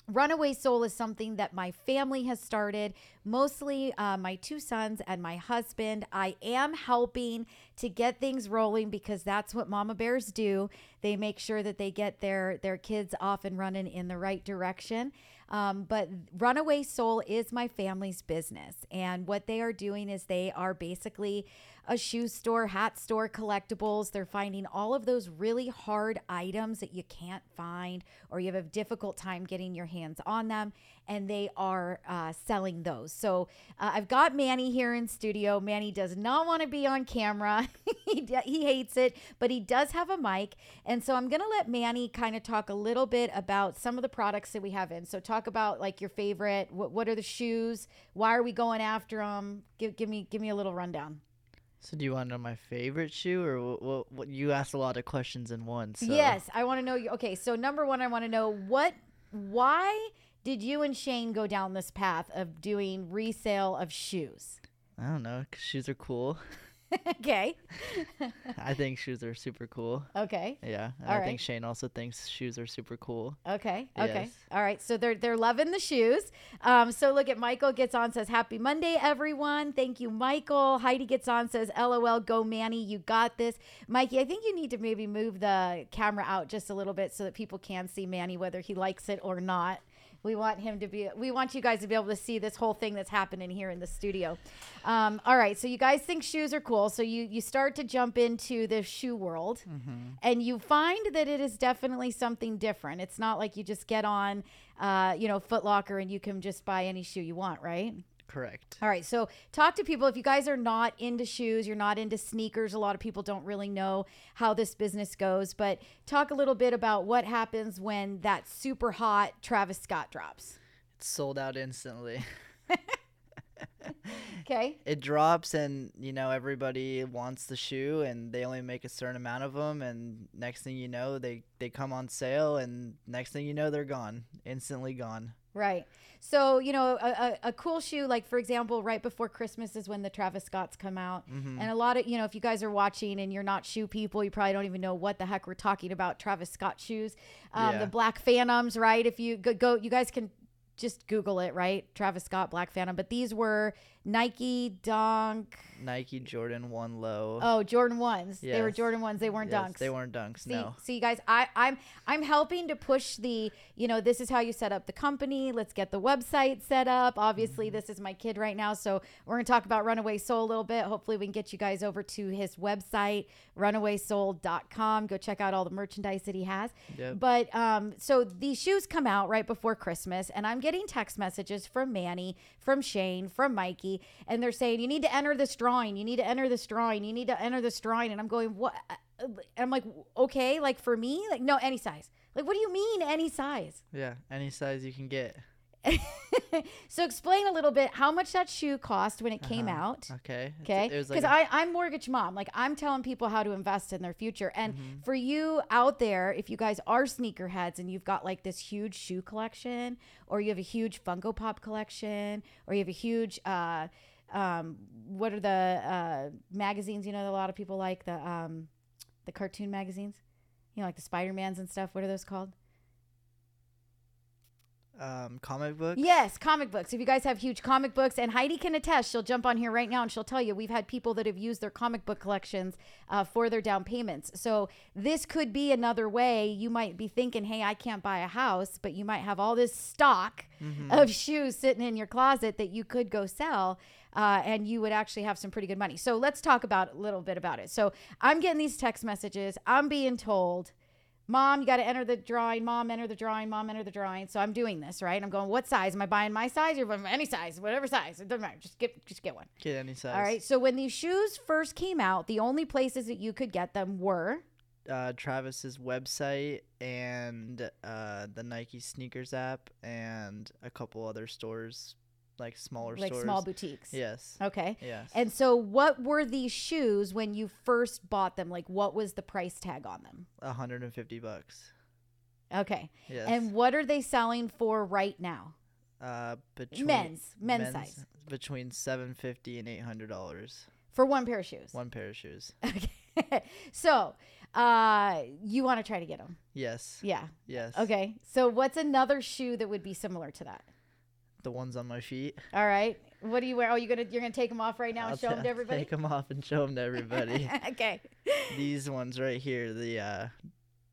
Runaway Soul is something that my family has started, mostly uh, my two sons and my husband. I am helping to get things rolling because that's what mama bears do. They make sure that they get their their kids off and running in the right direction. Um, but Runaway Soul is my family's business, and what they are doing is they are basically a shoe store, hat store, collectibles. They're finding all of those really hard items that you can't find or you have a difficult time getting your hands on them, and they are uh, selling those. So uh, I've got Manny here in studio. Manny does not want to be on camera, he, he hates it, but he does have a mic. And so I'm going to let Manny kind of talk a little bit about some of the products that we have in. So talk about like your favorite, what, what are the shoes? Why are we going after them? Give, give me, give me a little rundown. So do you want to know my favorite shoe, or what? what, what you asked a lot of questions in one. So. Yes, I want to know. you- Okay, so number one, I want to know what, why did you and Shane go down this path of doing resale of shoes? I don't know. 'cause shoes are cool. okay, I think shoes are super cool. okay, Yeah, and All I right. think Shane also thinks shoes are super cool. okay, okay. Yes. All right, so they're they're loving the shoes. Um, so look at Michael gets on says Happy Monday, everyone. Thank you, Michael. Heidi gets on says LOL, go Manny, you got this. Mikey, I think you need to maybe move the camera out just a little bit so that people can see Manny whether he likes it or not. We want him to be. We want you guys to be able to see this whole thing that's happening here in the studio. Um, all right, so you guys think shoes are cool, so you you start to jump into the shoe world, and you find that it is definitely something different. It's not like you just get on, uh, you know, Foot Locker and you can just buy any shoe you want, right? Correct. All right, so talk to people. If you guys are not into shoes, you're not into sneakers, a lot of people don't really know how this business goes, but talk a little bit about what happens when that super hot Travis Scott drops. It's sold out instantly. Okay. it drops, and you know everybody wants the shoe, and they only make a certain amount of them, and next thing you know, they they come on sale, and next thing you know, they're gone, instantly gone. Right. So, you know, a, a, a cool shoe, like for example, right before Christmas is when the Travis Scotts come out. And a lot of, you know, if you guys are watching and you're not shoe people, you probably don't even know what the heck we're talking about Travis Scott shoes. Um, Yeah. The Black Phantoms, right? If you go, go, you guys can just Google it, right? Travis Scott, Black Phantom. But these were Nike Dunk. Nike Jordan One Low. Oh, Jordan ones. Yes. They were Jordan ones. They weren't Yes, dunks. They weren't dunks. See, no. see, you guys, I, I'm I'm helping to push the, you know, this is how you set up the company. Let's get the website set up. Obviously, Mm-hmm. this is my kid right now, so we're gonna talk about Runaway Soul a little bit. Hopefully, we can get you guys over to his website, runawaysoul.com. Go check out all the merchandise that he has. Yep. But um, so these shoes come out right before Christmas, and I'm getting text messages from Manny, from Shane, from Mikey, and they're saying you need to enter this drawing. You need to enter this drawing. You need to enter this drawing. And I'm going, what? And I'm like, okay, like for me, like no, any size. Like, what do you mean any size? Yeah, any size you can get. so explain a little bit how much that shoe cost when it came Uh-huh. out. Okay. Okay, because like a- I I'm mortgage mom. Like I'm telling people how to invest in their future. And Mm-hmm. for you out there, if you guys are sneakerheads and you've got like this huge shoe collection, or you have a huge Funko Pop collection, or you have a huge uh, um, what are the uh, magazines? You know, that a lot of people like the um, the cartoon magazines. You know, like the Spider Mans and stuff. What are those called? Um, comic books? Yes, comic books. If you guys have huge comic books, and Heidi can attest, she'll jump on here right now and she'll tell you we've had people that have used their comic book collections uh, for their down payments. So this could be another way. You might be thinking, hey, I can't buy a house, but you might have all this stock of shoes sitting in your closet that you could go sell. Uh, and you would actually have some pretty good money. So let's talk about a little bit about it. So I'm getting these text messages. I'm being told Mom, you got to enter the drawing. Mom, enter the drawing. Mom, enter the drawing. So I'm doing this, right? I'm going, what size? Am I buying my size or any size? Whatever size. It doesn't matter. Just get, just get one. Get any size. All right. So when these shoes first came out, the only places that you could get them were Uh, Travis's website and uh, the Nike sneakers app and a couple other stores like smaller like stores. small boutiques. Yes. Okay. Yes. And so, what were these shoes when you first bought them? Like, what was the price tag on them? 150 bucks. Okay. Yes. And what are they selling for right now? uh, between Men's, men's size. between 750 and 800 dollars. For one pair of shoes. One pair of shoes. Okay. so, uh, you want to try to get them? Yes. Yeah. Yes. Okay. So, what's another shoe that would be similar to that? The ones on my feet. All right. What do you wear? Oh, you're gonna you're gonna take them off right now and I'll show them to everybody. Take them off and show them to everybody. okay. These ones right here, the uh,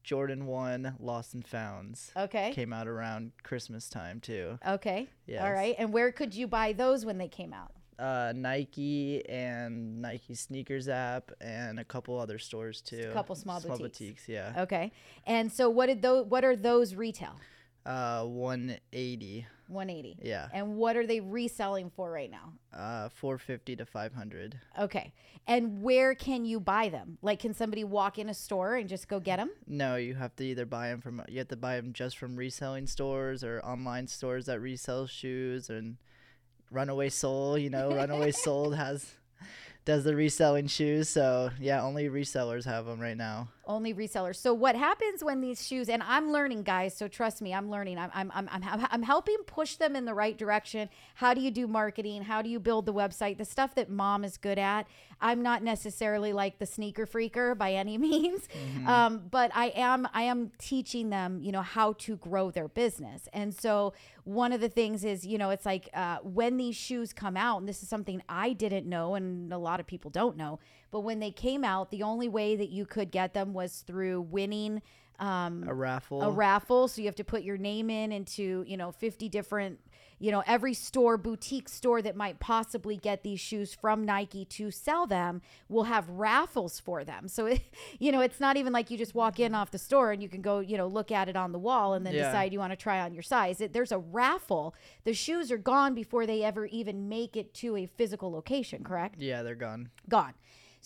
Jordan 1 Lost and Founds. Okay. Came out around Christmas time too. Okay. Yeah. All right. And where could you buy those when they came out? Uh, Nike and Nike sneakers app and a couple other stores too. A couple small small boutiques. boutiques. Yeah. Okay. And so, what did those? What are those retail? Uh, 180. 180. Yeah. And what are they reselling for right now? Uh, 450 to 500. Okay. And where can you buy them? Like, can somebody walk in a store and just go get them? No, you have to either buy them from you have to buy them just from reselling stores or online stores that resell shoes and Runaway Soul, you know, Runaway Soul has does the reselling shoes. So, yeah, only resellers have them right now. Only resellers. So what happens when these shoes? And I'm learning, guys. So trust me, I'm learning. I'm I'm I'm I'm, I'm helping push them in the right direction. How do you do marketing? How do you build the website? The stuff that mom is good at. I'm not necessarily like the sneaker freaker by any means, um, but I am I am teaching them, you know, how to grow their business. And so one of the things is, you know, it's like uh, when these shoes come out, and this is something I didn't know, and a lot of people don't know. But when they came out, the only way that you could get them was through winning um, A raffle. a raffle. So you have to put your name in into, you know, 50 different, you know, every store, boutique store that might possibly get these shoes from Nike to sell them will have raffles for them. So, it, you know, it's not even like you just walk in off the store and you can go, you know, look at it on the wall and then Yeah. decide you want to try on your size. It, there's a raffle. The shoes are gone before they ever even make it to a physical location, correct? yeah, they're gone. gone.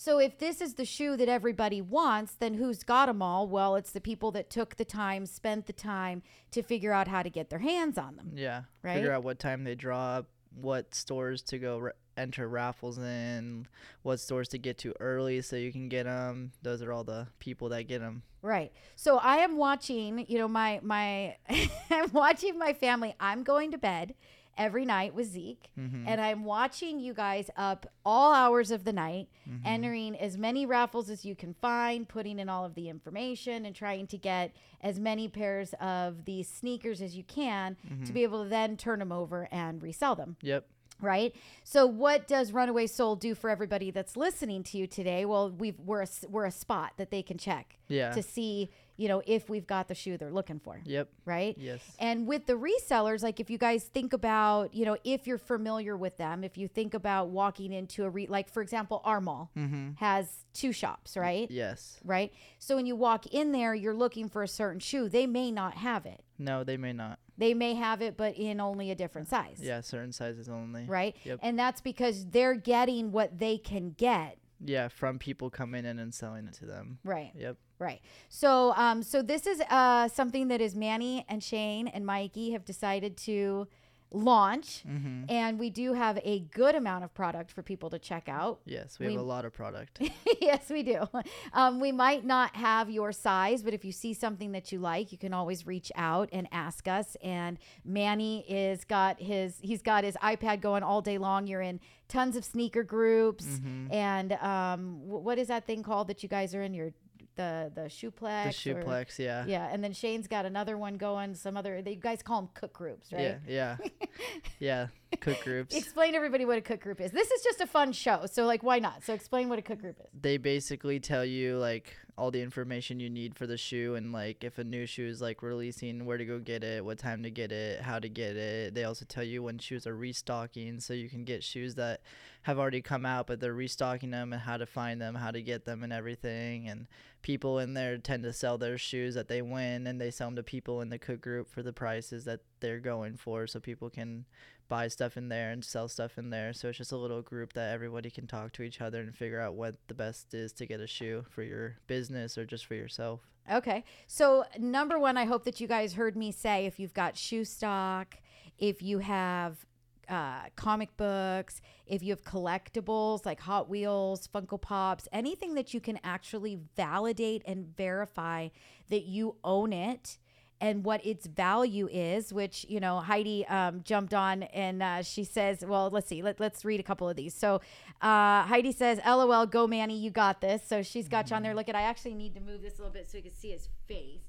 So if this is the shoe that everybody wants, then who's got them all? Well, it's the people that took the time, spent the time to figure out how to get their hands on them. Yeah. Right? Figure out what time they drop, what stores to go ra- enter raffles in, what stores to get to early so you can get them. Those are all the people that get them. Right. So I am watching, you know, my my I'm watching my family. I'm going to bed every night with Zeke mm-hmm. and I'm watching you guys up all hours of the night mm-hmm. entering as many raffles as you can find, putting in all of the information and trying to get as many pairs of these sneakers as you can to mm-hmm. be able to then turn them over and resell them Yep. right? So what does Runaway Soul do for everybody that's listening to you today? Well, we've we're a, we're a spot that they can check Yeah. to see, you know, if we've got the shoe they're looking for, Yep. right? Yes. And with the resellers, like if you guys think about, you know, if you're familiar with them, if you think about walking into a re like for example, our mall mm-hmm. has two shops, right? Yes. Right? So when you walk in there, you're looking for a certain shoe. They may not have it. No, they may not. They may have it but in only a different uh, size. Yeah, certain sizes only. right? Yep. And that's because they're getting what they can get, Yeah, from people coming in and selling it to them. right? Yep. Right. So, um, so this is uh something that is Manny and Shane and Mikey have decided to launch, Mm-hmm. and we do have a good amount of product for people to check out. Yes, we, We- have a lot of product. yes, we do. Um, we might not have your size, but if you see something that you like, you can always reach out and ask us. And Manny is got his he's got his iPad going all day long. You're in tons of sneaker groups, Mm-hmm. and um, wh- what is that thing called that you guys are in? Your the the the shoeplex. or- shoeplex, yeah. Yeah, and then Shane's got another one going. Some other you guys call them cook groups, right? Yeah, yeah. yeah, cook groups. Explain everybody what a cook group is. This is just a fun show, so like, why not? So explain what a cook group is. they basically tell you like all the information you need for the shoe and like if a new shoe is like releasing where to go get it what time to get it how to get it. They also tell you when shoes are restocking so you can get shoes that have already come out but they're restocking them and how to find them how to get them and everything. And people in there tend to sell their shoes that they win and they sell them to people in the cook group for the prices that they're going for so people can buy stuff in there and sell stuff in there. So it's just a little group that everybody can talk to each other and figure out what the best is to get a shoe for your business or just for yourself. Okay. So, number one, I hope that you guys heard me say if you've got shoe stock, if you have uh, comic books, if you have collectibles like Hot Wheels, Funko Pops, anything that you can actually validate and verify that you own it and what its value is, which, you know, Heidi um, jumped on and uh, she says, well, let's see, let, let's read a couple of these. So uh, Heidi says, LOL, go Manny, you got this. So she's got you on there. Look at, I actually need to move this a little bit so you can see his face.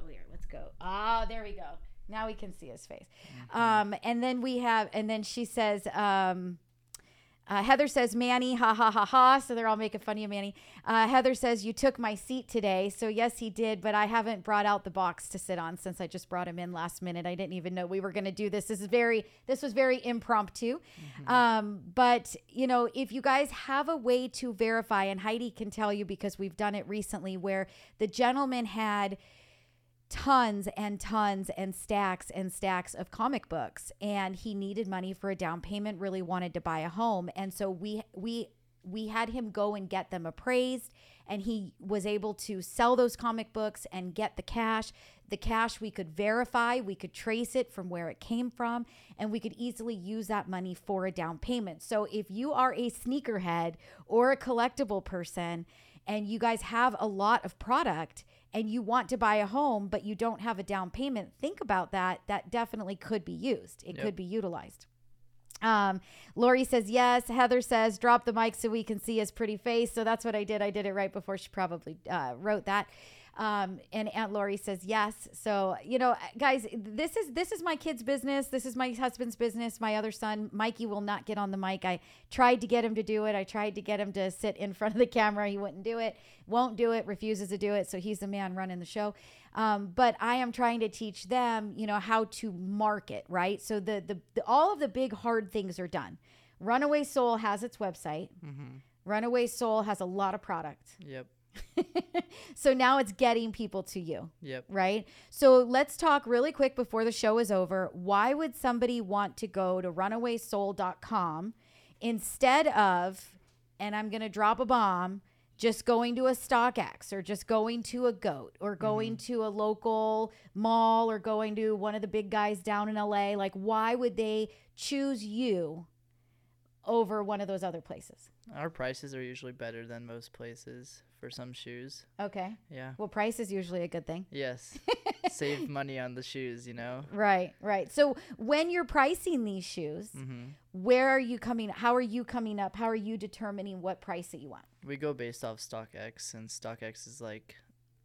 Oh, here, let's go. Ah, there we go. Now we can see his face. Um, and then we have, and then she says, um, uh, Heather says, Manny, ha ha ha ha. So they're all making fun of you, Manny. Uh, Heather says, You took my seat today. So, yes, he did, but I haven't brought out the box to sit on since I just brought him in last minute. I didn't even know we were going to do this. This is very, this was very impromptu. Um, but, you know, if you guys have a way to verify, and Heidi can tell you because we've done it recently, where the gentleman had tons and tons and stacks and stacks of comic books. And he needed money for a down payment really wanted to buy a home. And so we we we had him go and get them appraised. And he was able to sell those comic books and get the cash. The cash we could verify we could trace it from where it came from. And we could easily use that money for a down payment. So if you are a sneakerhead or a collectible person and you guys have a lot of product and you want to buy a home but you don't have a down payment think about that that definitely could be used it Yep. could be utilized um, Lori says yes. Heather says drop the mic so we can see his pretty face. So that's what I did. I did it right before she probably uh, wrote that. Um, and Aunt Lori says yes. So you know, guys, this is this is my kid's business. This is my husband's business. My other son, Mikey, will not get on the mic. I tried to get him to do it. I tried to get him to sit in front of the camera. He wouldn't do it. Won't do it. Refuses to do it. So he's the man running the show. Um, but I am trying to teach them, you know, how to market, right? So the, the the all of the big hard things are done. Runaway Soul has its website. Runaway Soul has a lot of product. Yep. so now it's getting people to you, Yep. right? So let's talk really quick before the show is over. Why would somebody want to go to runawaysoul.com instead of, and I'm going to drop a bomb, just going to a StockX or just going to a GOAT or mm-hmm. going to a local mall or going to one of the big guys down in LA? Like, why would they choose you over one of those other places? Our prices are usually better than most places for some shoes. Okay. Yeah. Well, price is usually a good thing. Yes. Save money on the shoes, you know? Right, right. So when you're pricing these shoes, Mm-hmm. where are you coming? How are you coming up? How are you determining what price that you want? We go based off StockX, and StockX is like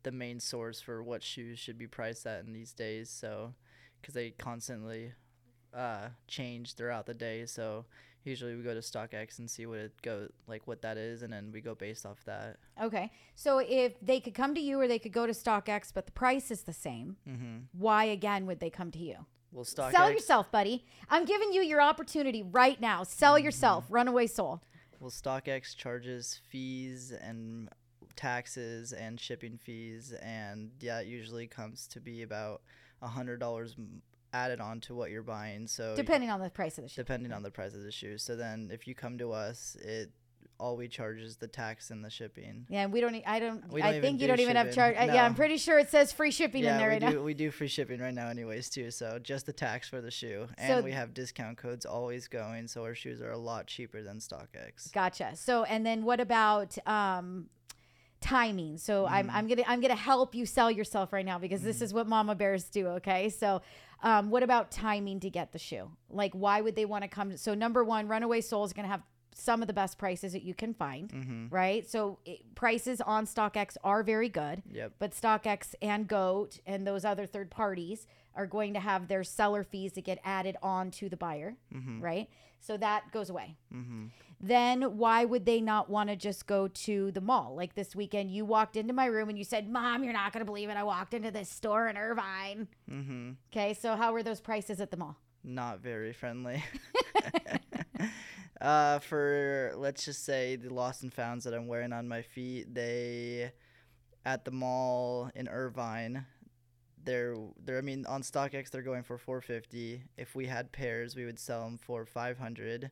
the main source for what shoes should be priced at in these days. So, because they constantly uh, change throughout the day. So, usually we go to StockX and see what it go like what that is, and then we go based off that. Okay. So if they could come to you or they could go to StockX, but the price is the same, Mm-hmm. why again would they come to you? Well, StockX. Sell yourself, buddy. I'm giving you your opportunity right now. Sell yourself. Runaway soul. Well, StockX charges fees and taxes and shipping fees, and yeah, it usually comes to be about a hundred dollars added on to what you're buying. So Depending on the price of the shoe. depending on the price of the shoe. So then, if you come to us, it all we charge is the tax and the shipping. Yeah, and we don't. I don't. I don't think even you do don't even have charge. shipping. uh, Yeah, I'm pretty sure it says free shipping in there we right do. now. We do free shipping right now, anyways, too. So just the tax for the shoe, and So- we have discount codes always going. So our shoes are a lot cheaper than StockX. Gotcha. So, and then what about um, timing? So, I'm I'm gonna I'm gonna help you sell yourself right now because this is what Mama Bears do. Okay. So, um, what about timing to get the shoe? Like, why would they want to come? So, number one, Runaway Soul is gonna have some of the best prices that you can find, Mm-hmm. right? So, it, prices on StockX are very good. Yep. But StockX and Goat and those other third parties are going to have their seller fees that get added on to the buyer, right? So that goes away. Then why would they not want to just go to the mall? Like this weekend, you walked into my room and you said, Mom, you're not going to believe it. I walked into this store in Irvine. Mm-hmm. Okay, so how were those prices at the mall? Not very friendly. uh, for let's just say the lost and founds that I'm wearing on my feet, they at the mall in Irvine. They're, they're I mean on StockX they're going for 450. If we had pairs, we would sell them for 500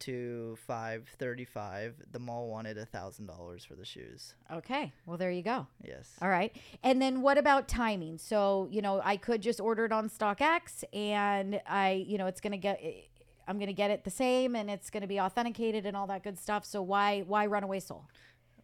to 535. The mall wanted a thousand dollars for the shoes. Okay, well, there you go. Yes. All right. And then what about timing? So, you know, I could just order it on StockX and I, you know, it's going to get eh, I'm gonna get it the same, and it's gonna be authenticated and all that good stuff. So why why Runaway Soul?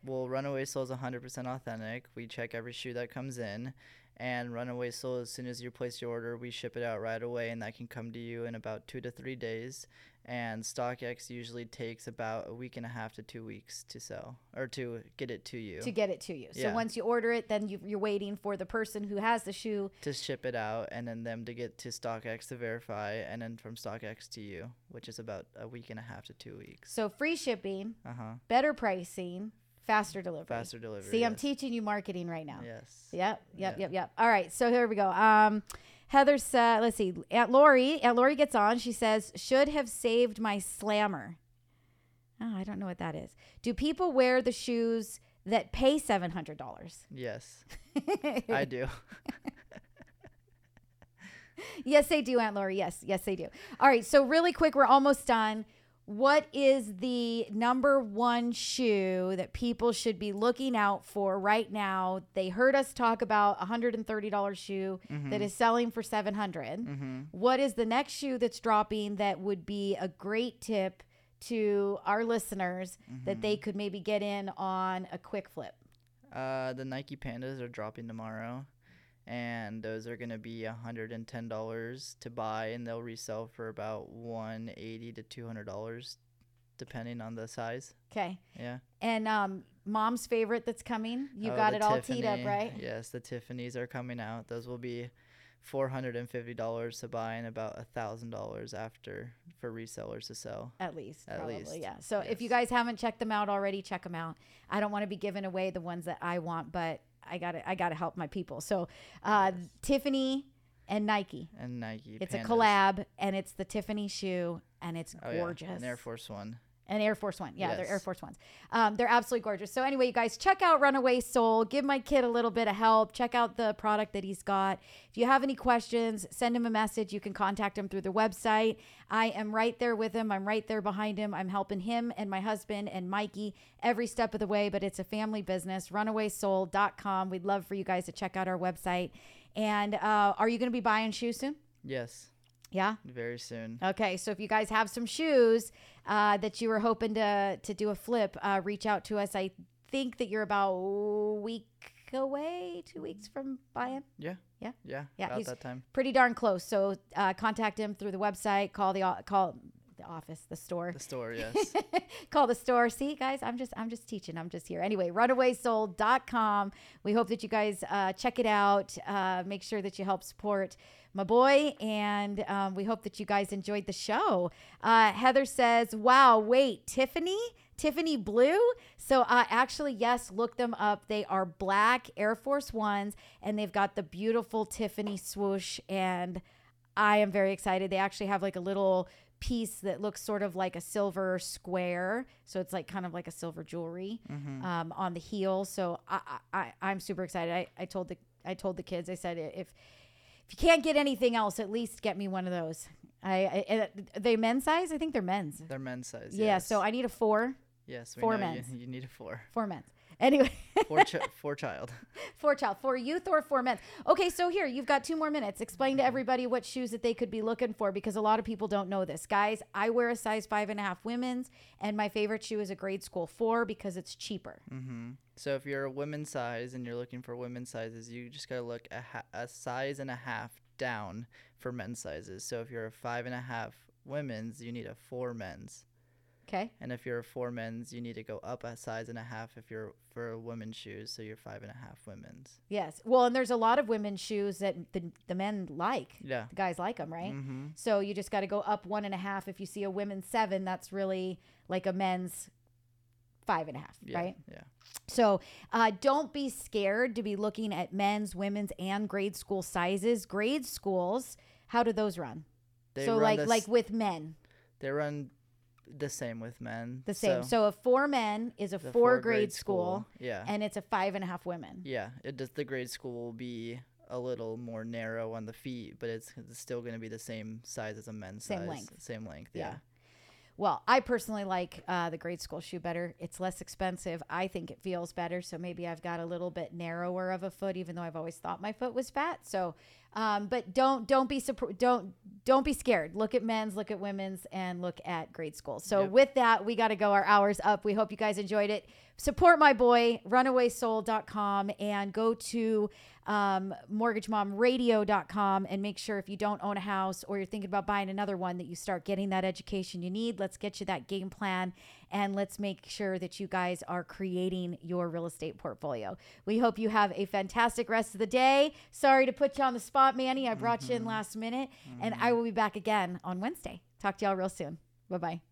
Well, Runaway Soul is 100% authentic. We check every shoe that comes in. And Runaway Soul, as soon as you place your order, we ship it out right away, and that can come to you in about two to three days. And StockX usually takes about a week and a half to two weeks to sell or to get it to you. To get it to you. So Yeah. once you order it, then you, you're waiting for the person who has the shoe. to ship it out and then them to get to StockX to verify and then from StockX to you, which is about a week and a half to two weeks. So free shipping, Uh huh. better pricing, faster delivery. Faster delivery. See, I'm teaching you marketing right now. Yes. Yep, yep, Yeah. yep, yep. All right, so here we go. Um, Heather said, let's see. Aunt Lori, Aunt Lori gets on. She says, should have saved my slammer. Oh, I don't know what that is. Do people wear the shoes that pay seven hundred dollars? Yes. I do. yes, they do, Aunt Lori. Yes, yes, they do. All right, so really quick, we're almost done. What is the number one shoe that people should be looking out for right now? They heard us talk about a hundred and thirty dollars shoe mm-hmm. that is selling for seven mm-hmm. What is the next shoe that's dropping that would be a great tip to our listeners that mm-hmm. they could maybe get in on a quick flip? Uh, the Nike Pandas are dropping tomorrow, and those are gonna be hundred and ten dollars to buy, and they'll resell for about one eighty to two hundred dollars, depending on the size. Okay, Yeah. and um, mom's favorite that's coming. You Oh, got it all teed up, right? Yes, the Tiffany's are coming out. Those will be four hundred and fifty dollars to buy and about a thousand dollars after for resellers to sell. At least, At probably, least, yeah. So if you guys haven't checked them out already, check them out. I don't want to be giving away the ones that I want, but I got to I got to help my people. So, uh, Tiffany and Nike. And Nike. It's Pandas. a collab, and it's the Tiffany shoe, and it's Oh, yeah, gorgeous. An Air Force One. An Air Force One. Yeah, they're Air Force Ones. Um, they're absolutely gorgeous. So, anyway, you guys, check out Runaway Soul. Give my kid a little bit of help. Check out the product that he's got. If you have any questions, send him a message. You can contact him through the website. I am right there with him. I'm right there behind him. I'm helping him and my husband and Mikey every step of the way, but it's a family business. Runawaysoul.com. We'd love for you guys to check out our website. And uh, are you going to be buying shoes soon? Yes, Yeah. very soon. Okay, so if you guys have some shoes uh, that you were hoping to to do a flip, uh, reach out to us. I think that you're about a week away, two weeks from buying. Yeah. Yeah. Yeah. Yeah, About that time. Pretty darn close. So uh, contact him through the website. Call the call the office, the store. The store. Yes. call the store. See, guys, I'm just I'm just teaching. I'm just here. Anyway, runawaysoul.com. We hope that you guys uh, check it out. Uh, make sure that you help support my boy, and um, we hope that you guys enjoyed the show. Uh, Heather says, "Wow, wait, Tiffany." Tiffany Blue. So, uh, actually, yes, look them up. They are black Air Force Ones, and they've got the beautiful Tiffany swoosh. And I am very excited. They actually have like a little piece that looks sort of like a silver square. So it's like kind of like a silver jewelry um, on the heel. So I, I, I- I'm super excited. I, I told the I told the kids. I said if if you can't get anything else, at least get me one of those. I, I and they men's size. I think they're men's. They're men's size. Yeah. Yes. So I need a four. Yes. Four know you- You, need a four. Four men's. Anyway, Four. Chi- four child. four child, four youth or four men. Okay, so here you've got two more minutes. Explain to everybody what shoes that they could be looking for because a lot of people don't know this. Guys, I wear a size five and a half women's, and my favorite shoe is a grade school four because it's cheaper. Mm-hmm. So if you're a women's size and you're looking for women's sizes, you just gotta look a, ha- a size and a half down for men's sizes. So if you're a five and a half women's, you need a four men's. Okay. And if you're a four men's, you need to go up a size and a half if you're for women's shoes. So you're five and a half women's. Yes. Well, and there's a lot of women's shoes that the, the men like. Yeah. The guys like them, right? Mm-hmm. So you just got to go up one and a half. If you see a women's seven, that's really like a men's five and a half, Yeah. right? Yeah. So uh, don't be scared to be looking at men's, women's, and grade school sizes. Grade schools, how do those run? They so run like like with men, they run the same with men. the same. So, a four men is a the four, grade, school, Yeah. and it's a five and a half women. Yeah, it does. The grade school will be a little more narrow on the feet, but it's, it's still going to be the same size as a men's Same size. length. Same length. Yeah. Yeah. Well, I personally like uh, the grade school shoe better. It's less expensive. I think it feels better. So maybe I've got a little bit narrower of a foot, even though I've always thought my foot was fat. So, um, but don't don't be. Don't don't be scared. Look at men's, look at women's, and look at grade school. So Yep. with that, we got to go. Our hours up. We hope you guys enjoyed it. Support my boy, runawaysoul.com, and go to um, mortgagemomradio.com and make sure if you don't own a house or you're thinking about buying another one that you start getting that education you need. Let's get you that game plan and let's make sure that you guys are creating your real estate portfolio. We hope you have a fantastic rest of the day. Sorry to put you on the spot, Manny. I brought you in last minute, and I will be back again on Wednesday. Talk to y'all real soon. Bye bye.